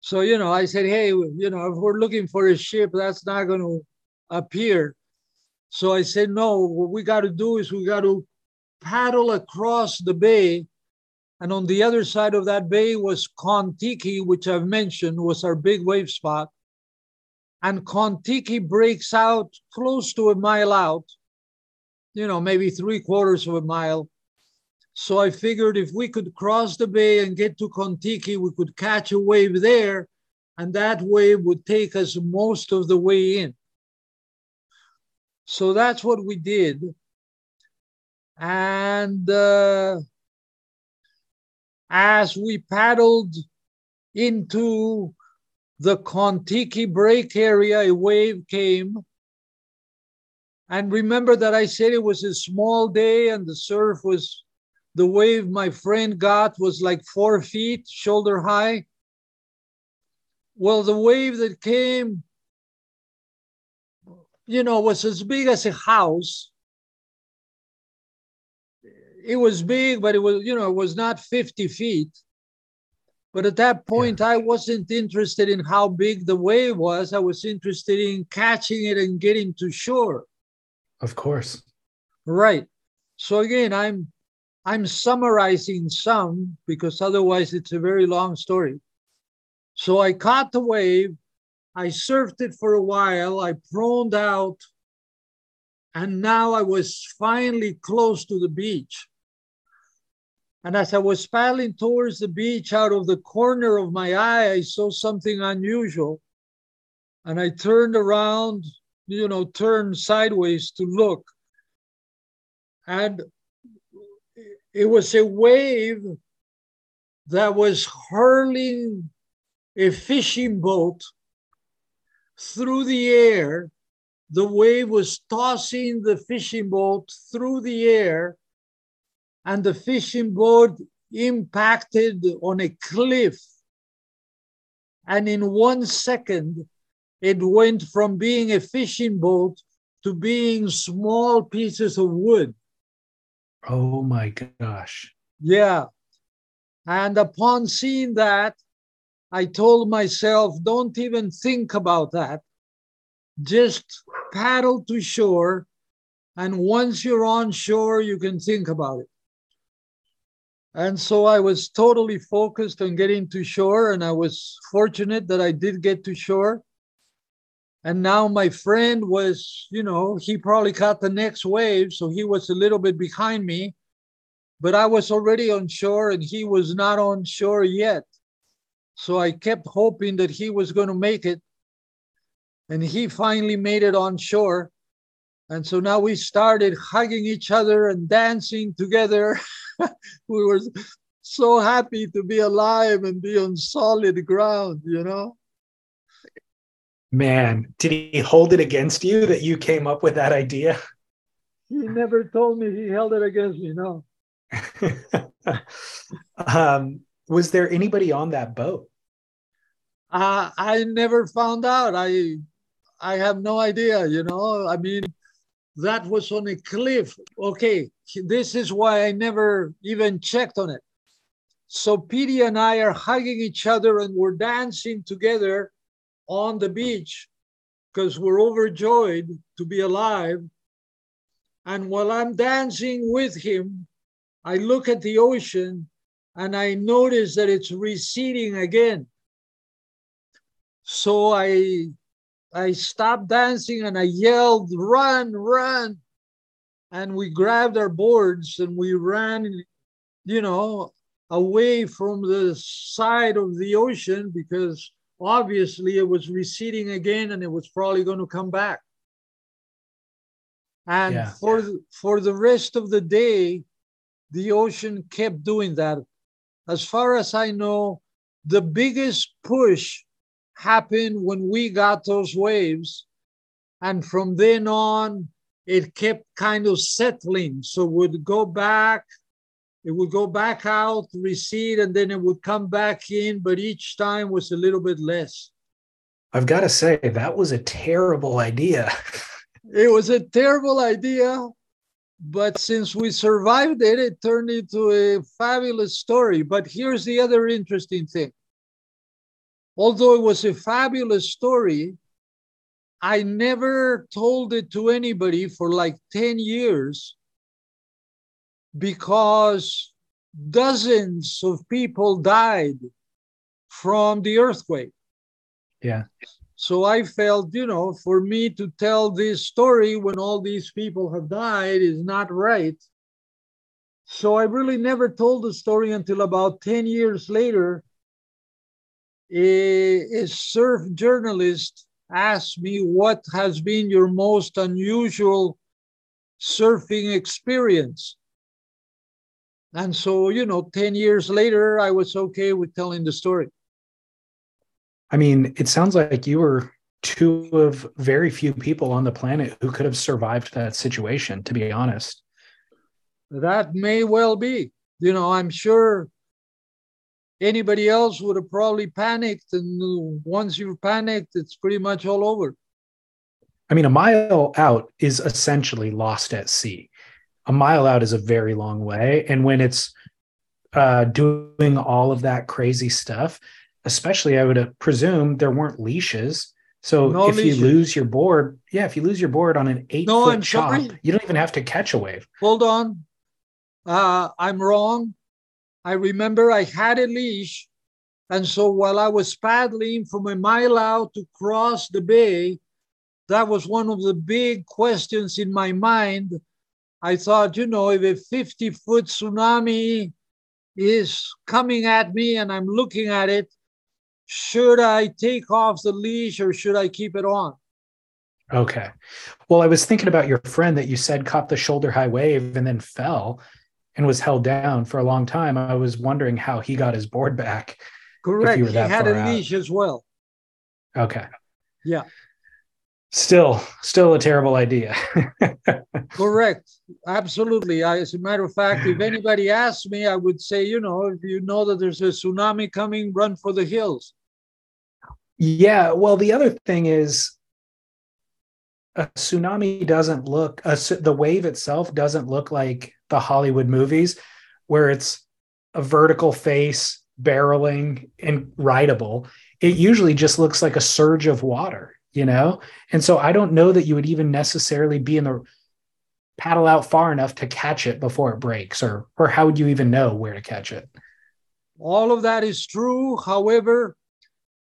So you know, I said, hey, you know, if we're looking for a ship, that's not going to appear. So I said, no, what we got to do is we got to paddle across the bay and on the other side of that bay was Kontiki, which I've mentioned was our big wave spot. And Kontiki breaks out close to a mile out, you know, maybe three quarters of a mile. So I figured if we could cross the bay and get to Kontiki, we could catch a wave there, and that wave would take us most of the way in. So that's what we did. And uh, as we paddled into the Kontiki break area, a wave came. And remember that I said it was a small day and the surf was, the wave my friend got was like four feet, shoulder high. Well, the wave that came, you know, was as big as a house it was big, but it was, you know, it was not 50 feet. But at that point, yeah. I wasn't interested in how big the wave was. I was interested in catching it and getting to shore. Of course. Right. So again, I'm I'm summarizing some because otherwise it's a very long story. So I caught the wave, I surfed it for a while, I proned out, and now I was finally close to the beach. And as I was paddling towards the beach, out of the corner of my eye, I saw something unusual. And I turned around, you know, turned sideways to look. And it was a wave that was hurling a fishing boat through the air. The wave was tossing the fishing boat through the air, and the fishing boat impacted on a cliff. And in one second, it went from being a fishing boat to being small pieces of wood. Oh my gosh. Yeah. And upon seeing that, I told myself, don't even think about that. Just paddle to shore. And once you're on shore, you can think about it. And so I was totally focused on getting to shore. And I was fortunate that I did get to shore. And now my friend was, you know, he probably caught the next wave. So he was a little bit behind me but I was already on shore and he was not on shore yet. So I kept hoping that he was going to make it. And he finally made it on shore. And so now we started hugging each other and dancing together. we were so happy to be alive and be on solid ground, you know? Man, did he hold it against you that you came up with that idea? He never told me he held it against me, no. um, was there anybody on that boat? Uh, I never found out. I I have no idea. You know, I mean, that was on a cliff. Okay, this is why I never even checked on it. So Petey and I are hugging each other and we're dancing together on the beach because we're overjoyed to be alive. And while I'm dancing with him, I look at the ocean and I notice that it's receding again. So I I stopped dancing and I yelled, run, run. And we grabbed our boards and we ran, you know, away from the side of the ocean because obviously it was receding again and it was probably going to come back. And yeah. for, for the rest of the day, the ocean kept doing that. As far as I know, the biggest push happened when we got those waves. And from then on, it kept kind of settling. So would go back, it would go back out, recede, and then it would come back in, but each time was a little bit less. I've got to say, that was a terrible idea. it was a terrible idea, but since we survived it, it turned into a fabulous story. But here's the other interesting thing. Although it was a fabulous story, I never told it to anybody for like 10 years because dozens of people died from the earthquake. Yeah. So I felt, you know, for me to tell this story when all these people have died is not right. So I really never told the story until about 10 years later. A, a surf journalist asked me, What has been your most unusual surfing experience? And so, you know, 10 years later, I was okay with telling the story. I mean, it sounds like you were two of very few people on the planet who could have survived that situation, to be honest. That may well be. You know, I'm sure anybody else would have probably panicked. And once you've panicked, it's pretty much all over. I mean, a mile out is essentially lost at sea. A mile out is a very long way. And when it's uh, doing all of that crazy stuff, especially I would presume there weren't leashes. So no if leashes. you lose your board, yeah, if you lose your board on an eight no, foot I'm chop, sorry. you don't even have to catch a wave. Hold on. Uh, I'm wrong. I remember I had a leash. And so while I was paddling from a mile out to cross the bay, that was one of the big questions in my mind. I thought, you know, if a 50 foot tsunami is coming at me and I'm looking at it. Should I take off the leash or should I keep it on? Okay. Well, I was thinking about your friend that you said caught the shoulder high wave and then fell and was held down for a long time. I was wondering how he got his board back. Correct. He had a leash as well. Okay. Yeah. Still, still a terrible idea. Correct. Absolutely. I, as a matter of fact, if anybody asked me, I would say, you know, if you know that there's a tsunami coming, run for the hills. Yeah. Well, the other thing is, a tsunami doesn't look a, the wave itself doesn't look like the Hollywood movies where it's a vertical face barreling and rideable. It usually just looks like a surge of water, you know? And so I don't know that you would even necessarily be in the paddle out far enough to catch it before it breaks or or how would you even know where to catch it? All of that is true. However,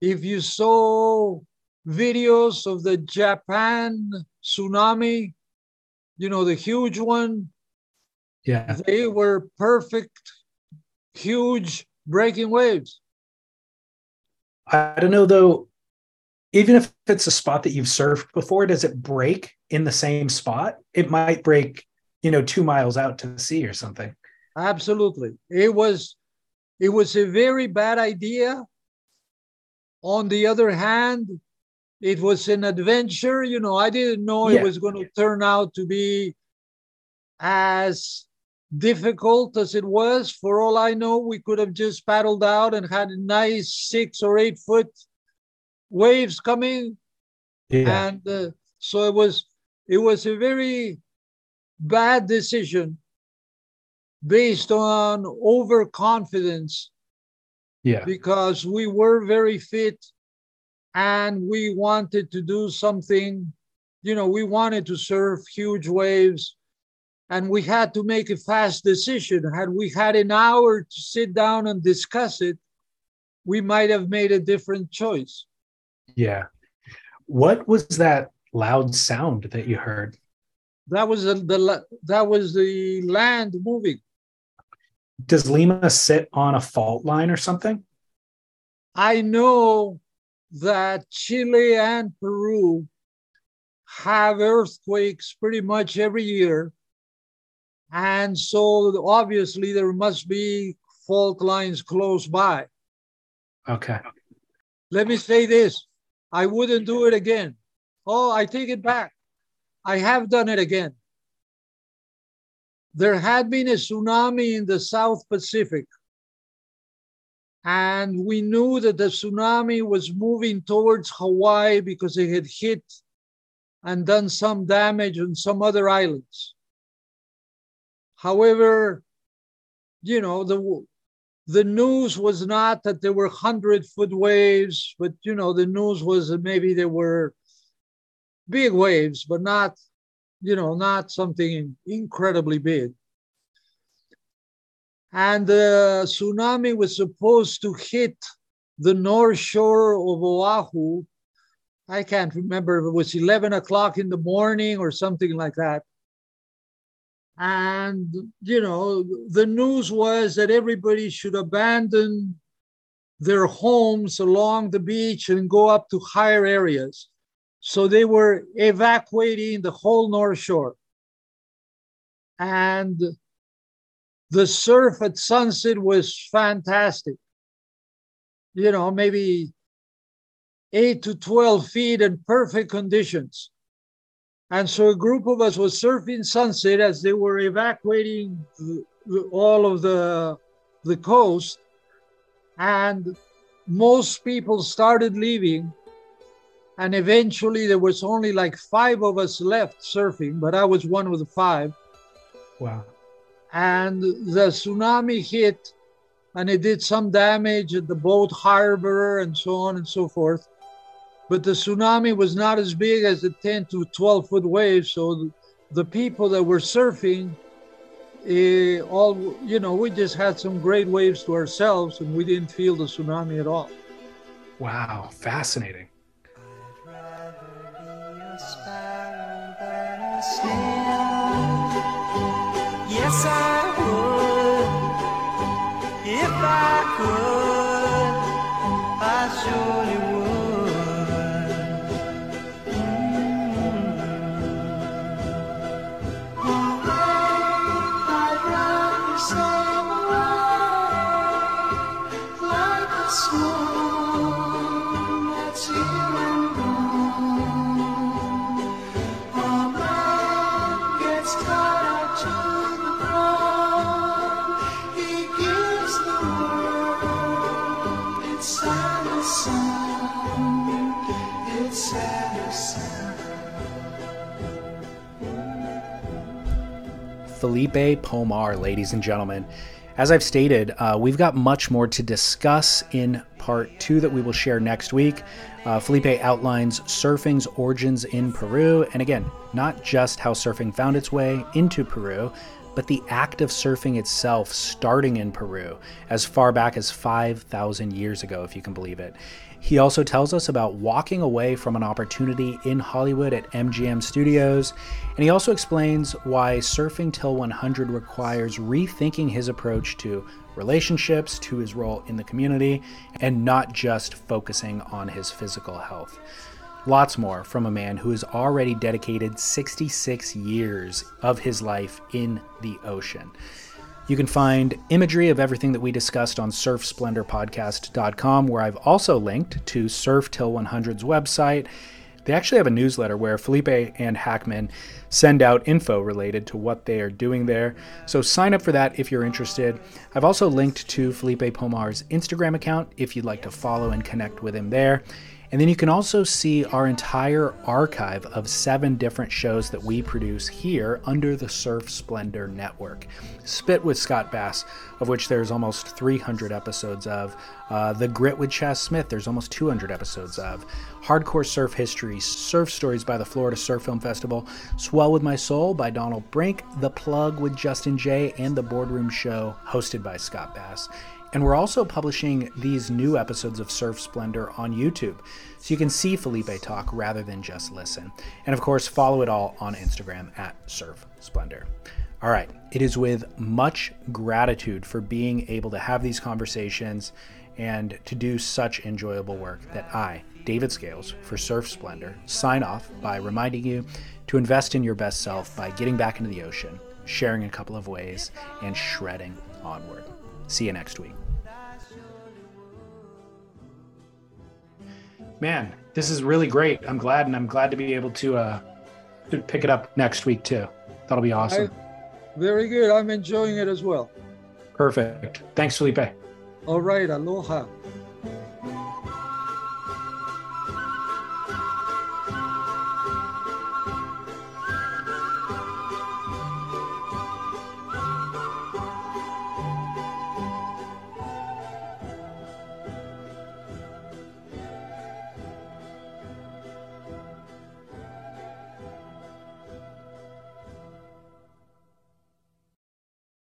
if you saw videos of the Japan tsunami, you know, the huge one. Yeah. They were perfect, huge breaking waves. I don't know though, even if it's a spot that you've surfed before, does it break in the same spot? It might break, you know, two miles out to sea or something. Absolutely. It was it was a very bad idea. On the other hand, it was an adventure. You know, I didn't know yeah. it was going to turn out to be as difficult as it was. For all I know, we could have just paddled out and had a nice six or eight foot waves coming. Yeah. And uh, so it was it was a very bad decision based on overconfidence. Yeah. Because we were very fit and we wanted to do something you know we wanted to surf huge waves and we had to make a fast decision had we had an hour to sit down and discuss it we might have made a different choice yeah what was that loud sound that you heard that was the, the that was the land moving does lima sit on a fault line or something i know that Chile and Peru have earthquakes pretty much every year. And so obviously there must be fault lines close by. Okay. Let me say this I wouldn't do it again. Oh, I take it back. I have done it again. There had been a tsunami in the South Pacific and we knew that the tsunami was moving towards Hawaii because it had hit and done some damage on some other islands. However, you know, the the news was not that there were 100 foot waves, but you know, the news was that maybe there were big waves, but not, you know, not something incredibly big and the tsunami was supposed to hit the north shore of Oahu. I can't remember if it was 11 o'clock in the morning or something like that. And, you know, the news was that everybody should abandon their homes along the beach and go up to higher areas. So they were evacuating the whole North Shore. And the surf at sunset was fantastic. You know, maybe eight to 12 feet in perfect conditions. And so a group of us was surfing sunset as they were evacuating all of the, the coast. And most people started leaving. And eventually there was only like five of us left surfing, but I was one of the five. Wow and the tsunami hit and it did some damage at the boat harbor and so on and so forth. But the tsunami was not as big as the 10 to 12 foot waves. So the people that were surfing, eh, all, you know, we just had some great waves to ourselves and we didn't feel the tsunami at all. Wow, fascinating. Yes, I Felipe Pomar, ladies and gentlemen. As I've stated, uh, we've got much more to discuss in part two that we will share next week. Uh, Felipe outlines surfing's origins in Peru, and again, not just how surfing found its way into Peru, but the act of surfing itself starting in Peru as far back as 5,000 years ago, if you can believe it. He also tells us about walking away from an opportunity in Hollywood at MGM Studios, and he also explains why Surfing Till 100 requires rethinking his approach to relationships, to his role in the community, and not just focusing on his physical health. Lots more from a man who has already dedicated 66 years of his life in the ocean. You can find imagery of everything that we discussed on surfsplendorpodcast.com, where I've also linked to Surf Till 100's website. They actually have a newsletter where Felipe and Hakman send out info related to what they are doing there. So sign up for that if you're interested. I've also linked to Felipe Pomar's Instagram account if you'd like to follow and connect with him there. And then you can also see our entire archive of seven different shows that we produce here under the Surf Splendor Network. Spit with Scott Bass, of which there's almost 300 episodes of. Uh, the Grit with Chaz Smith, there's almost 200 episodes of. Hardcore Surf History, Surf Stories by the Florida Surf Film Festival, Swell with My Soul by Donald Brink, The Plug with Justin Jay, and The Boardroom Show hosted by Scott Bass. And we're also publishing these new episodes of Surf Splendor on YouTube, so you can see Felipe talk rather than just listen. And of course, follow it all on Instagram at Surf Splendor. All right, it is with much gratitude for being able to have these conversations and to do such enjoyable work that I, David Scales, for Surf Splendor, sign off by reminding you to invest in your best self by getting back into the ocean, sharing a couple of ways, and shredding onward. See you next week. Man, this is really great. I'm glad, and I'm glad to be able to uh, to pick it up next week too. That'll be awesome. I, very good. I'm enjoying it as well. Perfect. Thanks, Felipe. All right. Aloha.